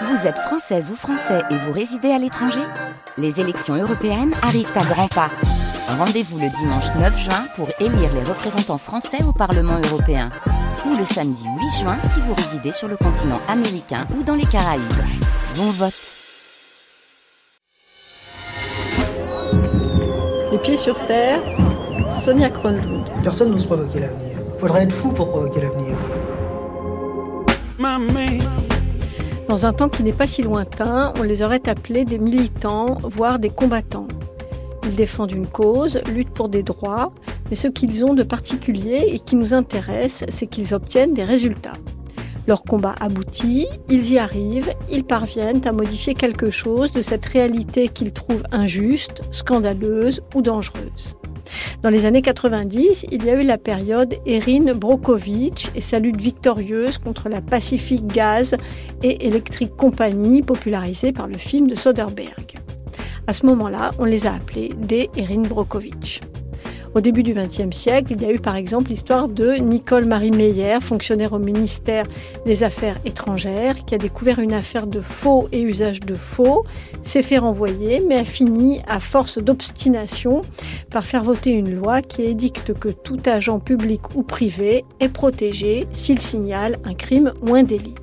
Vous êtes française ou français et vous résidez à l'étranger Les élections européennes arrivent à grands pas. Rendez-vous le dimanche 9 juin pour élire les représentants français au Parlement européen. Ou le samedi 8 juin si vous résidez sur le continent américain ou dans les Caraïbes. Bon vote Les pieds sur terre, Sonia Kronlund. Personne n'ose provoquer l'avenir. Faudrait être fou pour provoquer l'avenir. Dans un temps qui n'est pas si lointain, on les aurait appelés des militants, voire des combattants. Ils défendent une cause, luttent pour des droits, mais ce qu'ils ont de particulier et qui nous intéresse, c'est qu'ils obtiennent des résultats. Leur combat aboutit, ils y arrivent, ils parviennent à modifier quelque chose de cette réalité qu'ils trouvent injuste, scandaleuse ou dangereuse. Dans les années 90, il y a eu la période Erin Brokovich et sa lutte victorieuse contre la Pacific Gas et Electric Company, popularisée par le film de Soderbergh. À ce moment-là, on les a appelés des Erin Brokovich. Au début du XXe siècle, il y a eu par exemple l'histoire de Nicole Marie Meyer, fonctionnaire au ministère des Affaires étrangères, qui a découvert une affaire de faux et usage de faux, s'est fait renvoyer, mais a fini, à force d'obstination, par faire voter une loi qui édicte que tout agent public ou privé est protégé s'il signale un crime ou un délit.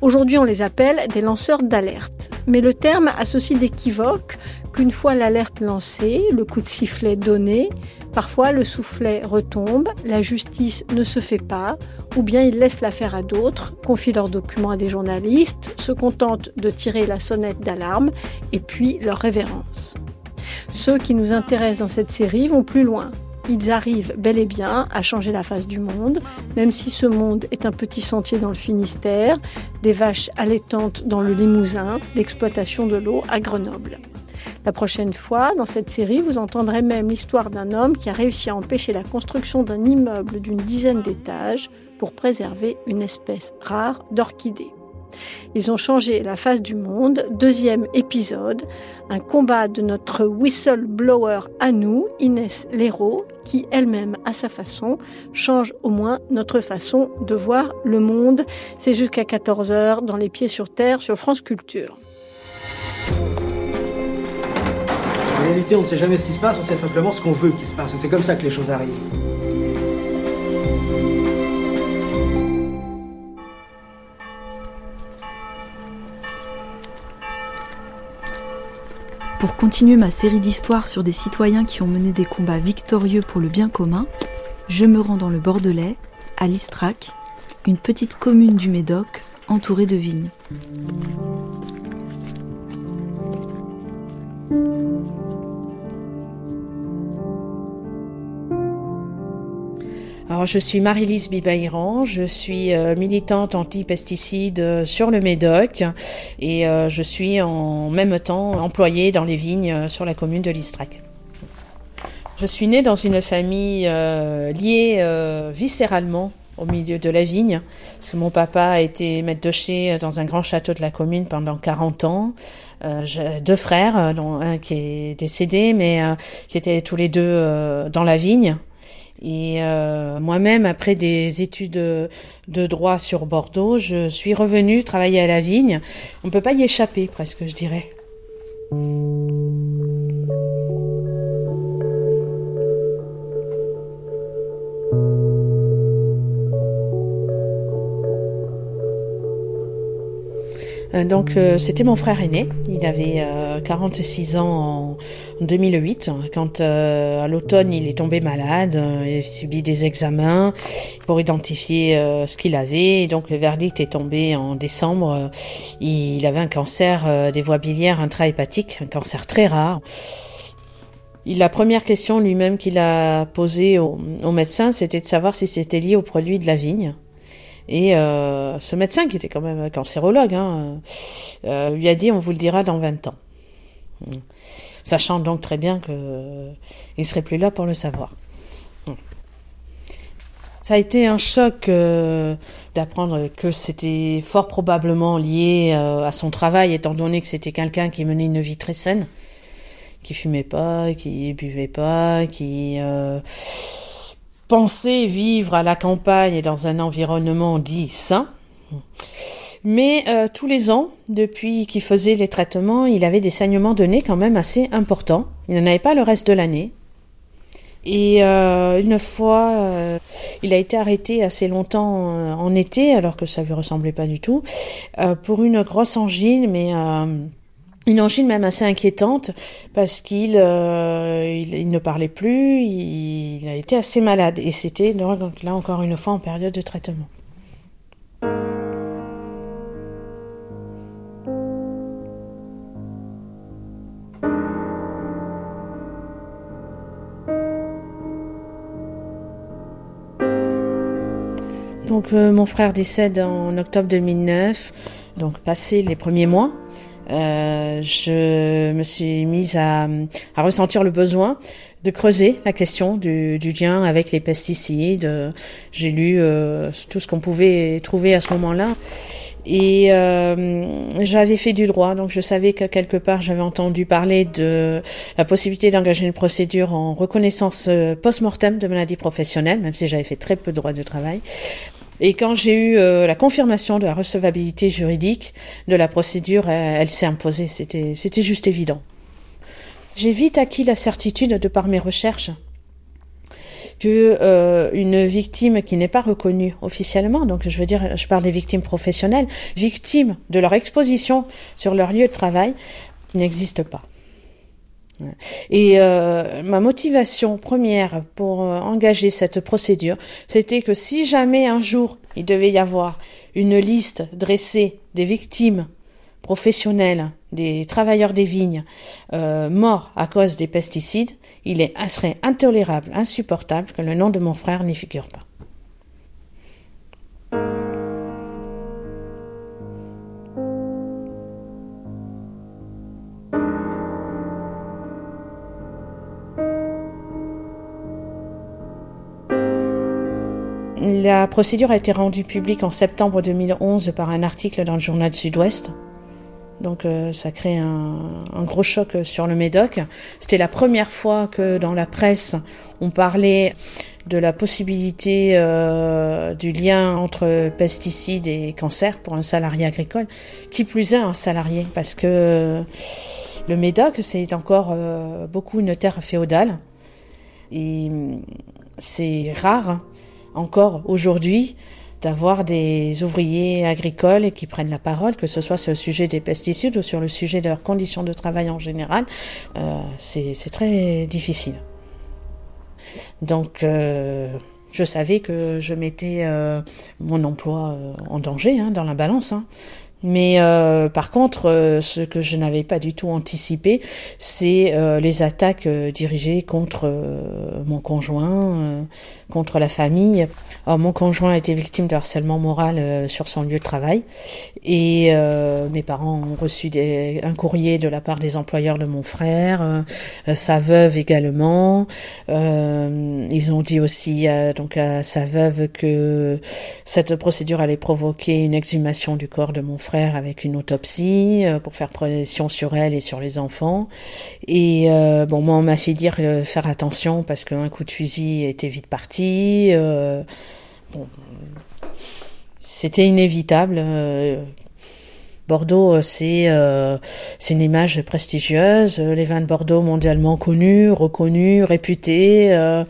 Aujourd'hui, on les appelle des lanceurs d'alerte. Mais le terme a ceci d'équivoque qu'une fois l'alerte lancée, le coup de sifflet donné, Parfois, le soufflet retombe, la justice ne se fait pas, ou bien ils laissent l'affaire à d'autres, confient leurs documents à des journalistes, se contentent de tirer la sonnette d'alarme, et puis leur révérence. Ceux qui nous intéressent dans cette série vont plus loin. Ils arrivent bel et bien à changer la face du monde, même si ce monde est un petit sentier dans le Finistère, des vaches allaitantes dans le Limousin, l'exploitation de l'eau à Grenoble. La prochaine fois, dans cette série, vous entendrez même l'histoire d'un homme qui a réussi à empêcher la construction d'un immeuble d'une dizaine d'étages pour préserver une espèce rare d'orchidées. Ils ont changé la face du monde. Deuxième épisode, un combat de notre whistleblower à nous, Inès Léraud, qui elle-même, à sa façon, change au moins notre façon de voir le monde. C'est jusqu'à 14h dans Les Pieds sur Terre sur France Culture. Réalité, on ne sait jamais ce qui se passe, on sait simplement ce qu'on veut qu'il se passe. C'est comme ça que les choses arrivent. Pour continuer ma série d'histoires sur des citoyens qui ont mené des combats victorieux pour le bien commun, je me rends dans le Bordelais, à Listrac, une petite commune du Médoc entourée de vignes. Je suis Marie-Lise Bibaïran, je suis euh, militante anti-pesticides euh, sur le Médoc et euh, je suis en même temps employée dans les vignes sur la commune de Listrac. Je suis née dans une famille liée viscéralement au milieu de la vigne, parce que mon papa a été maître de chez dans un grand château de la commune pendant 40 ans. j'ai deux frères, dont un qui est décédé, mais qui étaient tous les deux dans la vigne. Et euh, moi-même, après des études de, droit sur Bordeaux, je suis revenue travailler à la vigne. On ne peut pas y échapper, presque, je dirais. Donc euh, c'était mon frère aîné, il avait 46 euh, ans en 2008 quand à l'automne il est tombé malade, il a subi des examens pour identifier ce qu'il avait donc le verdict est tombé en décembre. Il avait un cancer des voies biliaires intrahépatique, un cancer très rare. La première question lui-même qu'il a posée au, au médecin, c'était de savoir si c'était lié aux produits de la vigne. Et euh, ce médecin, qui était quand même cancérologue, hein, euh, lui a dit on vous le dira dans 20 ans. Sachant donc très bien qu'il ne serait plus là pour le savoir. Ça a été un choc euh, d'apprendre que c'était fort probablement lié à son travail, étant donné que c'était quelqu'un qui menait une vie très saine, qui fumait pas, qui buvait pas, qui penser vivre à la campagne et dans un environnement dit sain. Mais euh, tous les ans, depuis qu'il faisait les traitements, il avait des saignements de nez quand même assez importants. Il n'en avait pas le reste de l'année. Et euh, une fois, euh, il a été arrêté assez longtemps en été, alors que ça lui ressemblait pas du tout, pour une grosse angine, mais une angine même assez inquiétante parce qu'il il, il, ne parlait plus, il, a été assez malade et c'était là encore une fois en période de traitement. Donc euh, mon frère décède en octobre 2009, donc passé les premiers mois. Euh, je me suis mise à, à, ressentir le besoin de creuser la question du, du lien avec les pesticides. J'ai lu euh, tout ce qu'on pouvait trouver à ce moment-là. Et euh, j'avais fait du droit, donc je savais que quelque part j'avais entendu parler de la possibilité d'engager une procédure en reconnaissance euh, post-mortem de maladie professionnelle, même si j'avais fait très peu de droit de travail. Et quand j'ai eu euh, la confirmation de la recevabilité juridique de la procédure, elle, elle s'est imposée. C'était, c'était juste évident. J'ai vite acquis la certitude, de par mes recherches, que euh, une victime qui n'est pas reconnue officiellement, donc je veux dire, je parle des victimes professionnelles, victimes de leur exposition sur leur lieu de travail, n'existe pas. Et euh, ma motivation première pour euh, engager cette procédure, c'était que si jamais un jour il devait y avoir une liste dressée des victimes professionnels, des travailleurs des vignes euh, morts à cause des pesticides, il est, serait intolérable, insupportable que le nom de mon frère n'y figure pas. La procédure a été rendue publique en septembre 2011 par un article dans le journal Sud-Ouest. Donc euh, ça crée un, gros choc sur le Médoc. C'était la première fois que dans la presse on parlait de la possibilité euh, du lien entre pesticides et cancer pour un salarié agricole, qui plus est un salarié, parce que le Médoc c'est encore euh, beaucoup une terre féodale et c'est rare encore aujourd'hui d'avoir des ouvriers agricoles qui prennent la parole, que ce soit sur le sujet des pesticides ou sur le sujet de leurs conditions de travail en général, euh, c'est très difficile. Donc, euh, je savais que je mettais euh, mon emploi en danger hein, dans la balance. Hein. Mais euh, par contre, euh, ce que je n'avais pas du tout anticipé, c'est euh, les attaques euh, dirigées contre euh, mon conjoint, euh, contre la famille. Alors, mon conjoint a été victime de harcèlement moral sur son lieu de travail et mes parents ont reçu des, un courrier de la part des employeurs de mon frère, sa veuve également. ils ont dit aussi donc à sa veuve que cette procédure allait provoquer une exhumation du corps de mon frère avec une autopsie euh, pour faire pression sur elle et sur les enfants. Et euh, bon, moi, on m'a fait dire euh, faire attention parce qu'un coup de fusil était vite parti. Bon, c'était inévitable. Euh, Bordeaux, c'est euh, c'est une image prestigieuse. Les vins de Bordeaux mondialement connus, reconnus, réputés. Euh,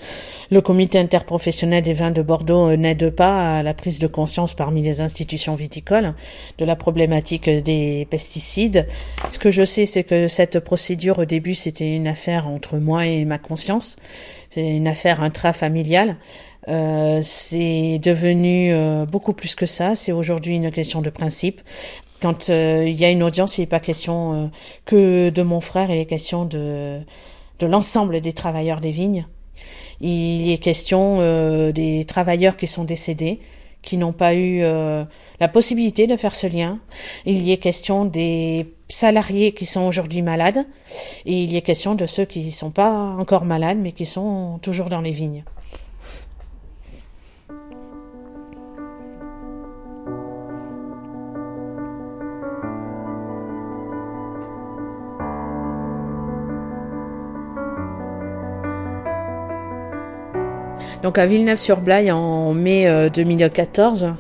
le comité interprofessionnel des vins de Bordeaux n'aide pas à la prise de conscience parmi les institutions viticoles de la problématique des pesticides. Ce que je sais, c'est que cette procédure, au début, c'était une affaire entre moi et ma conscience. C'est une affaire intrafamiliale. Euh, c'est devenu euh, beaucoup plus que ça. C'est aujourd'hui une question de principe. Quand euh, il y a une audience, il n'est pas question euh, que de mon frère, il est question de, l'ensemble des travailleurs des vignes. Il est question euh, des travailleurs qui sont décédés, qui n'ont pas eu la possibilité de faire ce lien. Il y est question des salariés qui sont aujourd'hui malades. Et il y est question de ceux qui ne sont pas encore malades, mais qui sont toujours dans les vignes. Donc à Villeneuve-sur-Blaye en mai 2014,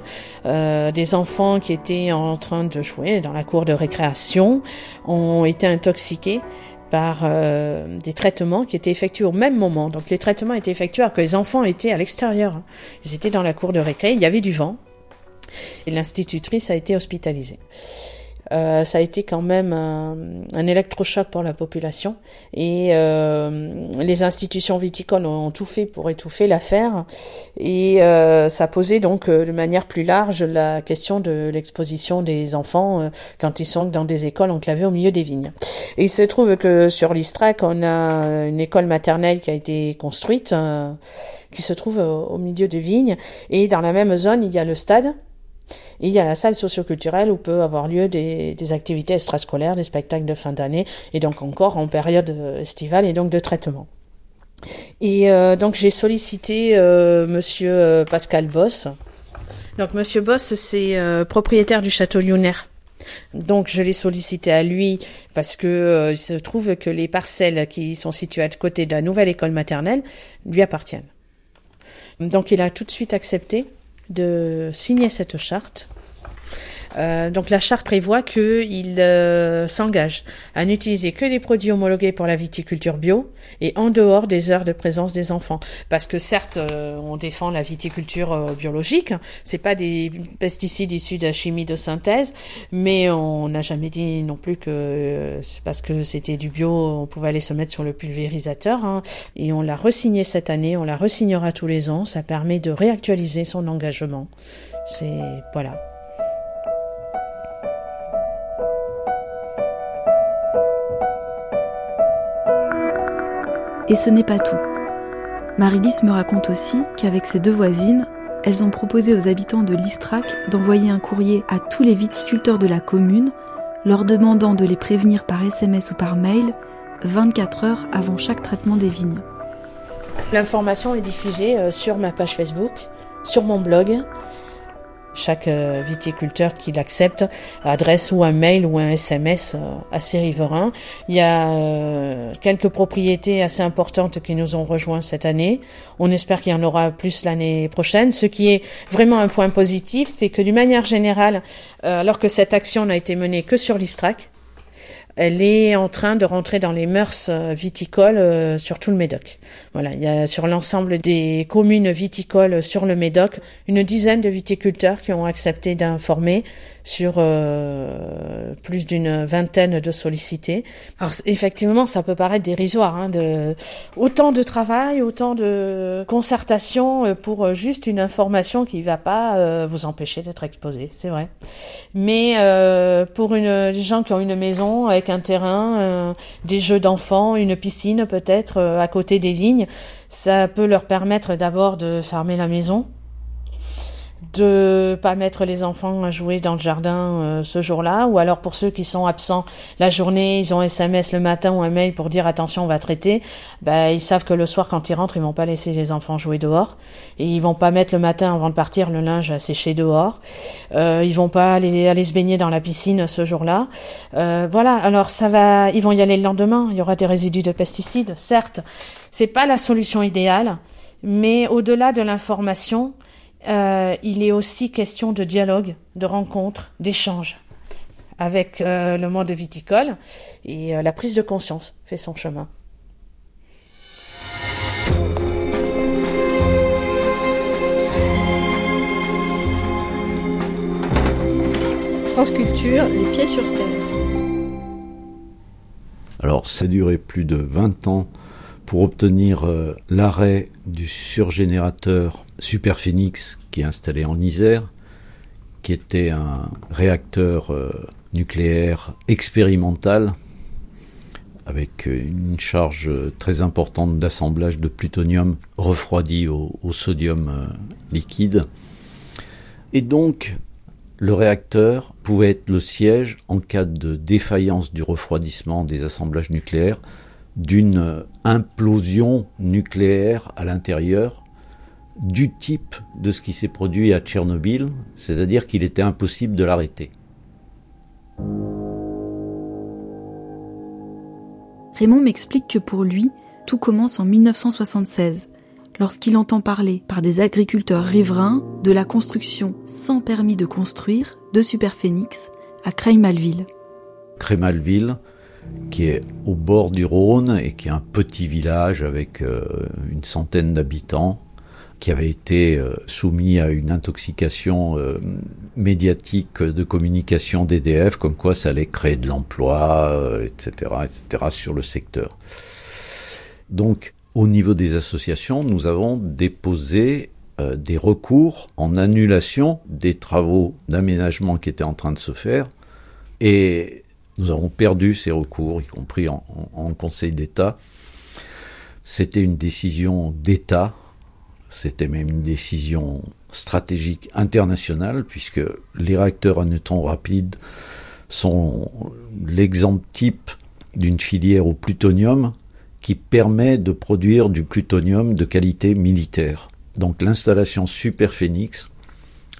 Euh, des enfants qui étaient en train de jouer dans la cour de récréation ont été intoxiqués par euh, des traitements qui étaient effectués au même moment. Donc les traitements étaient effectués alors que les enfants étaient à l'extérieur. Ils étaient dans la cour de récré, il y avait du vent et l'institutrice a été hospitalisée. Euh, ça a été quand même un, un, électrochoc pour la population. Et euh, les institutions viticoles ont tout fait pour étouffer l'affaire. Et euh, ça posait donc euh, de manière plus large la question de l'exposition des enfants euh, quand ils sont dans des écoles enclavées au milieu des vignes. Et il se trouve que sur l'Istrac, on a une école maternelle qui a été construite qui se trouve au, milieu des vignes. Et dans la même zone, il y a le stade il y a la salle socioculturelle où peut avoir lieu des, activités extrascolaires, des spectacles de fin d'année, et donc encore en période estivale et donc de traitement. Et euh, donc j'ai sollicité euh, Monsieur euh, Pascal Boss. Donc Monsieur Boss, c'est euh, propriétaire du château Lunaire. Donc je l'ai sollicité à lui parce que euh, il se trouve que les parcelles qui sont situées à côté de la nouvelle école maternelle lui appartiennent. Donc il a tout de suite accepté de signer cette charte. Euh, donc la charte prévoit qu'il euh, s'engage à n'utiliser que des produits homologués pour la viticulture bio et en dehors des heures de présence des enfants. Parce que certes, euh, on défend la viticulture euh, biologique, c'est pas des pesticides issus de la chimie de synthèse, mais on n'a jamais dit non plus que euh, c'est parce que c'était du bio, on pouvait aller se mettre sur le pulvérisateur. Hein. Et on l'a resigné cette année, on la resignera tous les ans. Ça permet de réactualiser son engagement. C'est voilà. Et ce n'est pas tout. Marilys me raconte aussi qu'avec ses deux voisines, elles ont proposé aux habitants de l'Istrac d'envoyer un courrier à tous les viticulteurs de la commune, leur demandant de les prévenir par SMS ou par mail 24 heures avant chaque traitement des vignes. L'information est diffusée euh, sur ma page Facebook, sur mon blog. Chaque euh, viticulteur qui l'accepte adresse ou un mail ou un SMS euh, à ses riverains. Il y a euh, quelques propriétés assez importantes qui nous ont rejoints cette année. On espère qu'il y en aura plus l'année prochaine. Ce qui est vraiment un point positif, c'est que d'une manière générale, alors que cette action n'a été menée que sur l'Istrac, elle est en train de rentrer dans les mœurs viticoles euh, sur tout le Médoc. Voilà, il y a sur l'ensemble des communes viticoles sur le Médoc une dizaine de viticulteurs qui ont accepté d'informer sur euh, plus d'une vingtaine de sollicités. Alors effectivement, ça peut paraître dérisoire, hein, de autant de travail, autant de concertation euh, pour juste une information qui va pas euh, vous empêcher d'être exposé, c'est vrai. Mais euh, pour une des gens qui ont une maison avec un terrain, euh, des jeux d'enfants, une piscine peut-être à côté des vignes, ça peut leur permettre d'abord de fermer la maison de pas mettre les enfants à jouer dans le jardin euh, ce jour-là, ou alors pour ceux qui sont absents la journée, ils ont SMS le matin ou un mail pour dire attention on va traiter, ben, ils savent que le soir quand ils rentrent ils vont pas laisser les enfants jouer dehors, et ils vont pas mettre le matin avant de partir le linge à sécher dehors, euh, ils vont pas aller, aller se baigner dans la piscine ce jour-là, euh, voilà, alors ça va, ils vont y aller le lendemain, il y aura des résidus de pesticides, certes, c'est pas la solution idéale, mais au-delà de l'information, euh, il est aussi question de dialogue, de rencontre, d'échange avec euh, le monde viticole et euh, la prise de conscience fait son chemin. France Culture, les pieds sur terre. Alors, ça a duré plus de 20 ans pour obtenir euh, l'arrêt du surgénérateur Superphénix qui est installé en Isère, qui était un réacteur euh, nucléaire expérimental avec une charge très importante d'assemblage de plutonium refroidi au, sodium euh, liquide. Et donc, le réacteur pouvait être le siège, en cas de défaillance du refroidissement des assemblages nucléaires, d'une implosion nucléaire à l'intérieur du type de ce qui s'est produit à Tchernobyl, c'est-à-dire qu'il était impossible de l'arrêter. Raymond m'explique que pour lui, tout commence en 1976, lorsqu'il entend parler par des agriculteurs riverains de la construction sans permis de construire de Superphénix à Creil-Malville. Creil-Malville, qui est au bord du Rhône et qui est un petit village avec euh, une centaine d'habitants, qui avait été euh, soumis à une intoxication euh, médiatique de communication d'EDF, comme quoi ça allait créer de l'emploi, etc., etc., sur le secteur. Donc, au niveau des associations, nous avons déposé des recours en annulation des travaux d'aménagement qui étaient en train de se faire. Et nous avons perdu ces recours, y compris en, Conseil d'État. C'était une décision d'État, c'était même une décision stratégique internationale, puisque les réacteurs à neutrons rapides sont l'exemple type d'une filière au plutonium qui permet de produire du plutonium de qualité militaire. Donc l'installation Super Phoenix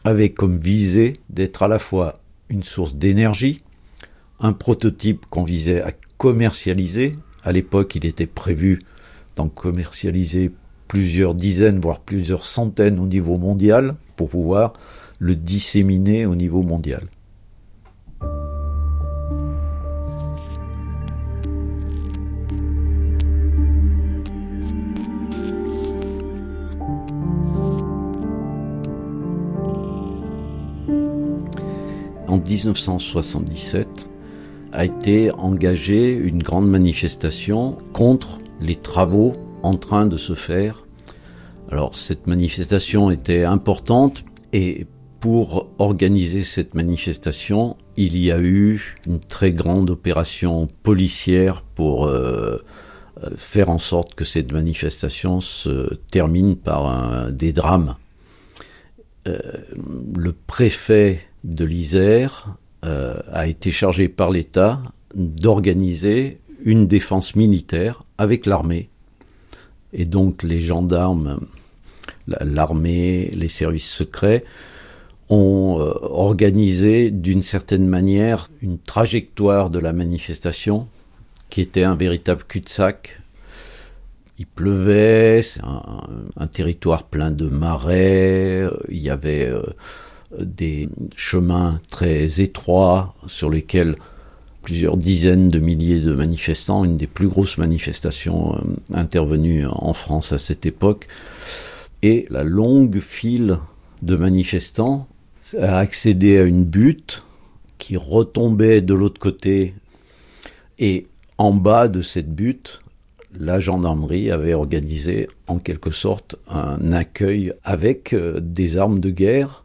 avait comme visée d'être à la fois une source d'énergie, un prototype qu'on visait à commercialiser. À l'époque, il était prévu d'en commercialiser plusieurs dizaines, voire plusieurs centaines au niveau mondial pour pouvoir le disséminer au niveau mondial. En 1977, a été engagée une grande manifestation contre les travaux en train de se faire. Alors cette manifestation était importante et pour organiser cette manifestation, il y a eu une très grande opération policière pour euh, faire en sorte que cette manifestation se termine par des drames. Euh, le préfet de l'Isère euh, a été chargé par l'État d'organiser une défense militaire avec l'armée. Et donc les gendarmes, l'armée, les services secrets ont euh, organisé d'une certaine manière une trajectoire de la manifestation qui était un véritable cul-de-sac. Il pleuvait, c'est un, territoire plein de marais, il y avait euh, des chemins très étroits sur lesquels plusieurs dizaines de milliers de manifestants, une des plus grosses manifestations euh, intervenues en France à cette époque, et la longue file de manifestants a accédé à une butte qui retombait de l'autre côté. Et en bas de cette butte, la gendarmerie avait organisé en quelque sorte un accueil avec euh, des armes de guerre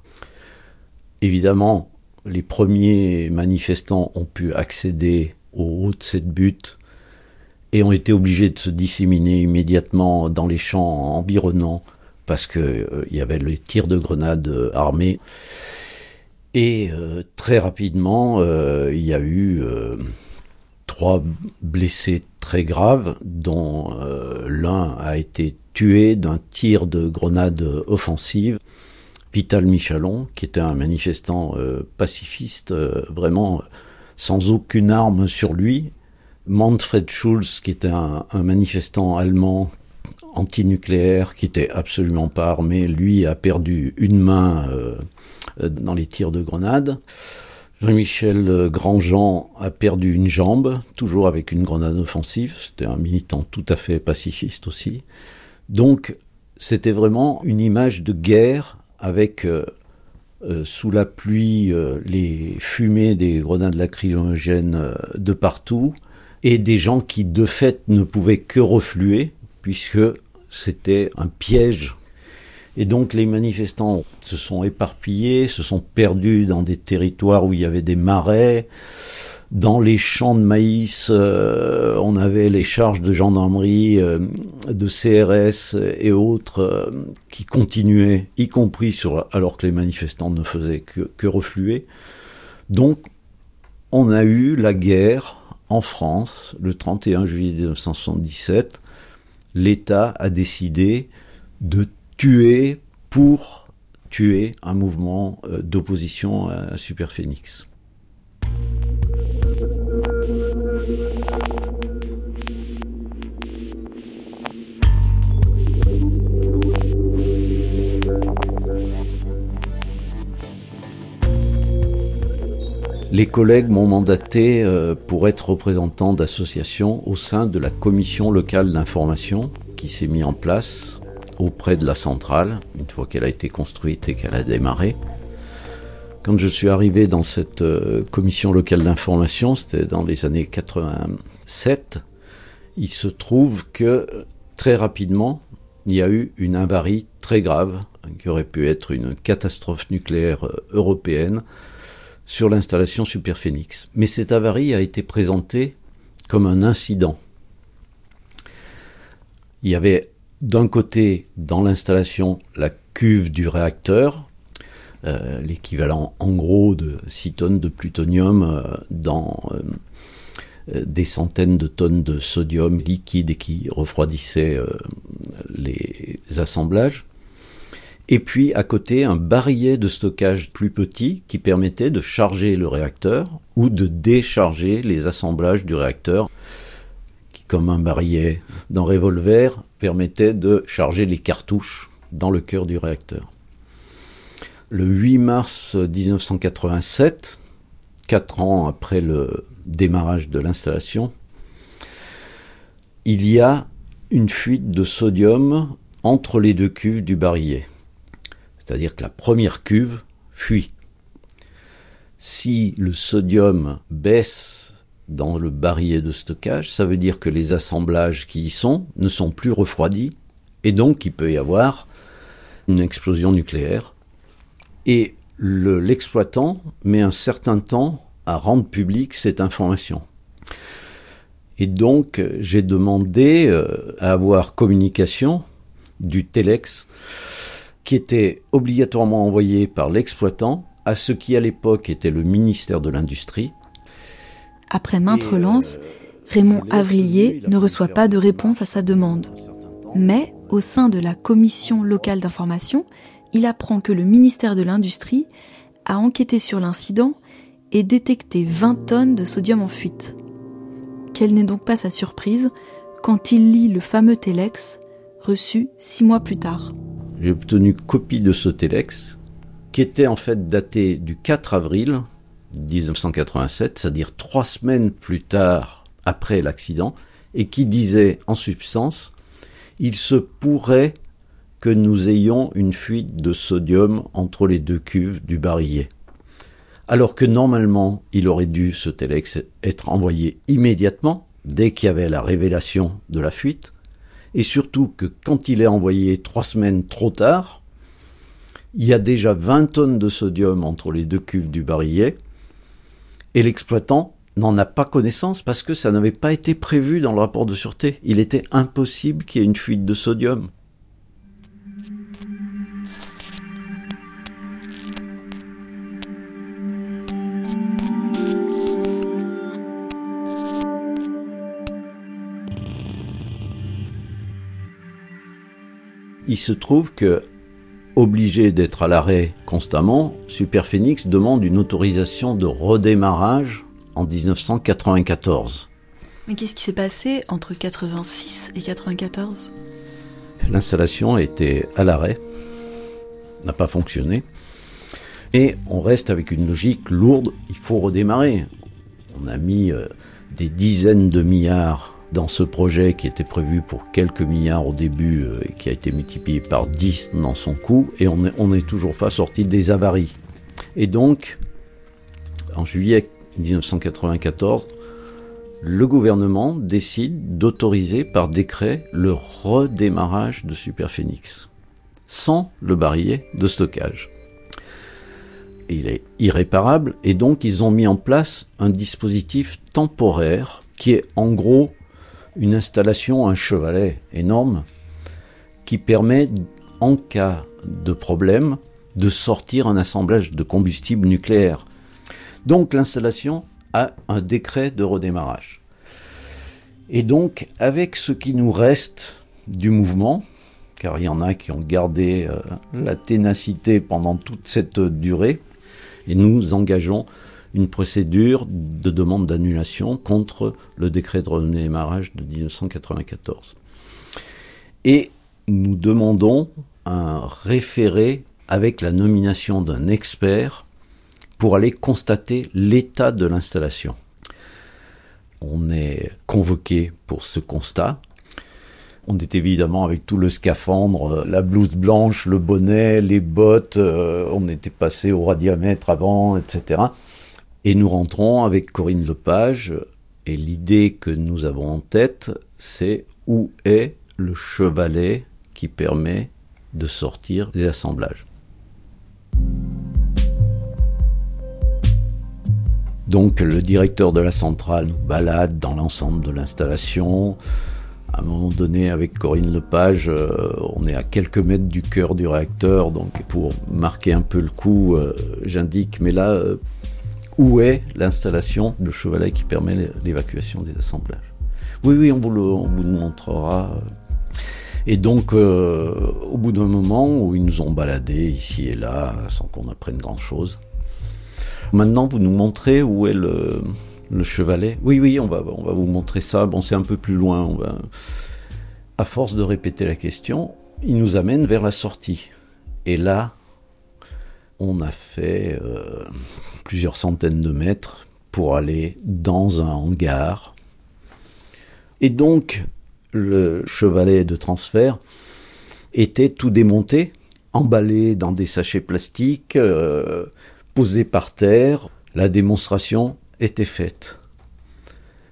Évidemment, les premiers manifestants ont pu accéder au haut de cette butte et ont été obligés de se disséminer immédiatement dans les champs environnants parce qu'il euh, y avait les tirs de grenades euh, armés. Et euh, très rapidement, il y a eu trois blessés très graves, dont l'un a été tué d'un tir de grenade offensive. Vital Michalon, qui était un manifestant euh, pacifiste, euh, vraiment sans aucune arme sur lui. Manfred Schulz, qui était un, manifestant allemand antinucléaire, qui était absolument pas armé, lui a perdu une main euh, dans les tirs de grenade. Jean-Michel Grandjean a perdu une jambe, toujours avec une grenade offensive. C'était un militant tout à fait pacifiste aussi. Donc, c'était vraiment une image de guerre avec euh, euh, sous la pluie euh, les fumées des grenades lacrymogènes de partout, et des gens qui de fait ne pouvaient que refluer, puisque c'était un piège. Et donc les manifestants se sont éparpillés, se sont perdus dans des territoires où il y avait des marais, dans les champs de maïs, euh, on avait les charges de gendarmerie, euh, de CRS et autres euh, qui continuaient, y compris alors que les manifestants ne faisaient que, que refluer. Donc, on a eu la guerre en France le 31 juillet 1977. L'État a décidé de tuer pour tuer un mouvement d'opposition à Superphénix. Des collègues m'ont mandaté euh, pour être représentant d'associations au sein de la commission locale d'information qui s'est mise en place auprès de la centrale, une fois qu'elle a été construite et qu'elle a démarré. Quand je suis arrivé dans cette euh, commission locale d'information, c'était dans les années 87, il se trouve que très rapidement, il y a eu une avarie très grave, qui aurait pu être une catastrophe nucléaire euh, européenne, sur l'installation Superphénix. Mais cette avarie a été présentée comme un incident. Il y avait d'un côté dans l'installation la cuve du réacteur, euh, l'équivalent en gros de 6 tonnes de plutonium euh, dans euh, des centaines de tonnes de sodium liquide qui refroidissait les assemblages. Et puis à côté un barillet de stockage plus petit qui permettait de charger le réacteur ou de décharger les assemblages du réacteur qui comme un barillet d'un revolver permettait de charger les cartouches dans le cœur du réacteur. Le 8 mars 1987, quatre ans après le démarrage de l'installation, il y a une fuite de sodium entre les deux cuves du barillet. C'est-à-dire que la première cuve fuit. Si le sodium baisse dans le barillet de stockage, ça veut dire que les assemblages qui y sont ne sont plus refroidis et donc il peut y avoir une explosion nucléaire. Et l'exploitant met un certain temps à rendre publique cette information. Et donc j'ai demandé euh, à avoir communication du Telex qui était obligatoirement envoyé par l'exploitant à ce qui à l'époque était le ministère de l'Industrie. Après maintes relances, euh, Raymond Avrillier ne reçoit pas de réponse à sa demande. Mais, au sein de la commission locale d'information, il apprend que le ministère de l'Industrie a enquêté sur l'incident et détecté 20 tonnes de sodium en fuite. Quelle n'est donc pas sa surprise quand il lit le fameux Telex reçu six mois plus tard. J'ai obtenu copie de ce Telex, qui était en fait daté du 4 avril 1987, c'est-à-dire trois semaines plus tard après l'accident, et qui disait en substance Il se pourrait que nous ayons une fuite de sodium entre les deux cuves du barillet. Alors que normalement, il aurait dû, ce Telex, être envoyé immédiatement, dès qu'il y avait la révélation de la fuite, et surtout que quand il est envoyé trois semaines trop tard, il y a déjà 20 tonnes de sodium entre les deux cuves du barillet, et l'exploitant n'en a pas connaissance parce que ça n'avait pas été prévu dans le rapport de sûreté. Il était impossible qu'il y ait une fuite de sodium. Il se trouve que, obligé d'être à l'arrêt constamment, Superphénix demande une autorisation de redémarrage en 1994. Mais qu'est-ce qui s'est passé entre 86 et 94 L'installation était à l'arrêt, n'a pas fonctionné, et on reste avec une logique lourde, il faut redémarrer. On a mis euh, des dizaines de milliards dans ce projet qui était prévu pour quelques milliards au début euh, et qui a été multiplié par 10 dans son coût, et on n'est toujours pas sorti des avaries. Et donc, en juillet 1994, le gouvernement décide d'autoriser par décret le redémarrage de Superphénix, sans le barillet de stockage. Il est irréparable et donc ils ont mis en place un dispositif temporaire qui est en gros une installation, un chevalet énorme, qui permet, en cas de problème, de sortir un assemblage de combustible nucléaire. Donc l'installation a un décret de redémarrage. Et donc, avec ce qui nous reste du mouvement, car il y en a qui ont gardé euh, la ténacité pendant toute cette durée, et nous engageons une procédure de demande d'annulation contre le décret de redémarrage de 1994. Et nous demandons un référé avec la nomination d'un expert pour aller constater l'état de l'installation. On est convoqué pour ce constat. On est évidemment avec tout le scaphandre, euh, la blouse blanche, le bonnet, les bottes, euh, on était passé au radiamètre avant, etc. Et nous rentrons avec Corinne Lepage, et l'idée que nous avons en tête, c'est où est le chevalet qui permet de sortir des assemblages. Donc le directeur de la centrale nous balade dans l'ensemble de l'installation. À un moment donné, avec Corinne Lepage, euh, on est à quelques mètres du cœur du réacteur. Donc pour marquer un peu le coup, euh, j'indique, mais là, euh, où est l'installation de chevalet qui permet l'évacuation des assemblages? Oui, oui, on vous le, montrera. Et donc, au bout d'un moment où ils nous ont baladés ici et là, sans qu'on apprenne grand-chose, Maintenant, vous nous montrez où est le, chevalet? Oui, oui, on va, on va vous montrer ça. Bon, c'est un peu plus loin. On. À force de répéter la question, il nous amène vers la sortie. Et là, on a fait euh, plusieurs centaines de mètres pour aller dans un hangar. Et donc, le chevalet de transfert était tout démonté, emballé dans des sachets plastiques, euh, posé par terre, la démonstration était faite.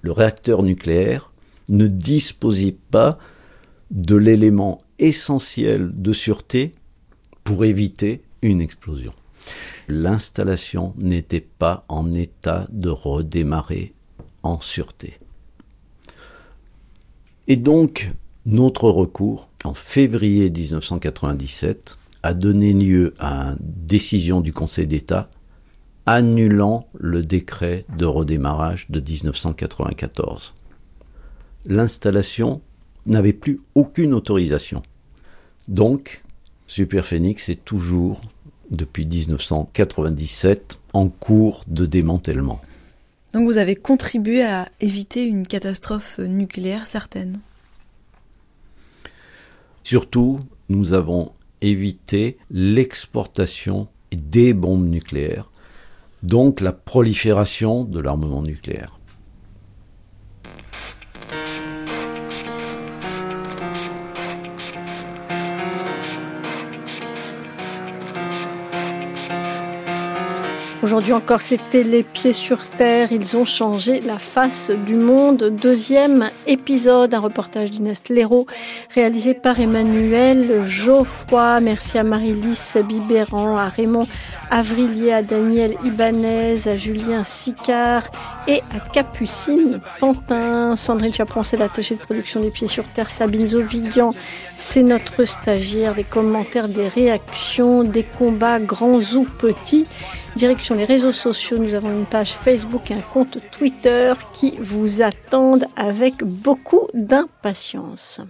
Le réacteur nucléaire ne disposait pas de l'élément essentiel de sûreté pour éviter une explosion. L'installation n'était pas en état de redémarrer en sûreté. Et donc, notre recours, en février 1997, a donné lieu à une décision du Conseil d'État annulant le décret de redémarrage de 1994. L'installation n'avait plus aucune autorisation. Donc, Superphénix est toujours, depuis 1997, en cours de démantèlement. Donc vous avez contribué à éviter une catastrophe nucléaire certaine Surtout, nous avons évité l'exportation des bombes nucléaires donc la prolifération de l'armement nucléaire. Aujourd'hui encore, c'était les pieds sur terre. Ils ont changé la face du monde. Deuxième épisode, un reportage d'Inès Léraud, réalisé par Emmanuel Geoffroy. Merci à Marie-Lys Bibéran, à Raymond Avrilier, à Daniel Ibanez, à Julien Sicard et à Capucine Pantin. Sandrine Chapron, c'est l'attachée de production des pieds sur terre. Sabine Zovigan, c'est notre stagiaire. Des commentaires, des réactions, des combats grands ou petits. Direction les réseaux sociaux, nous avons une page Facebook et un compte Twitter qui vous attendent avec beaucoup d'impatience.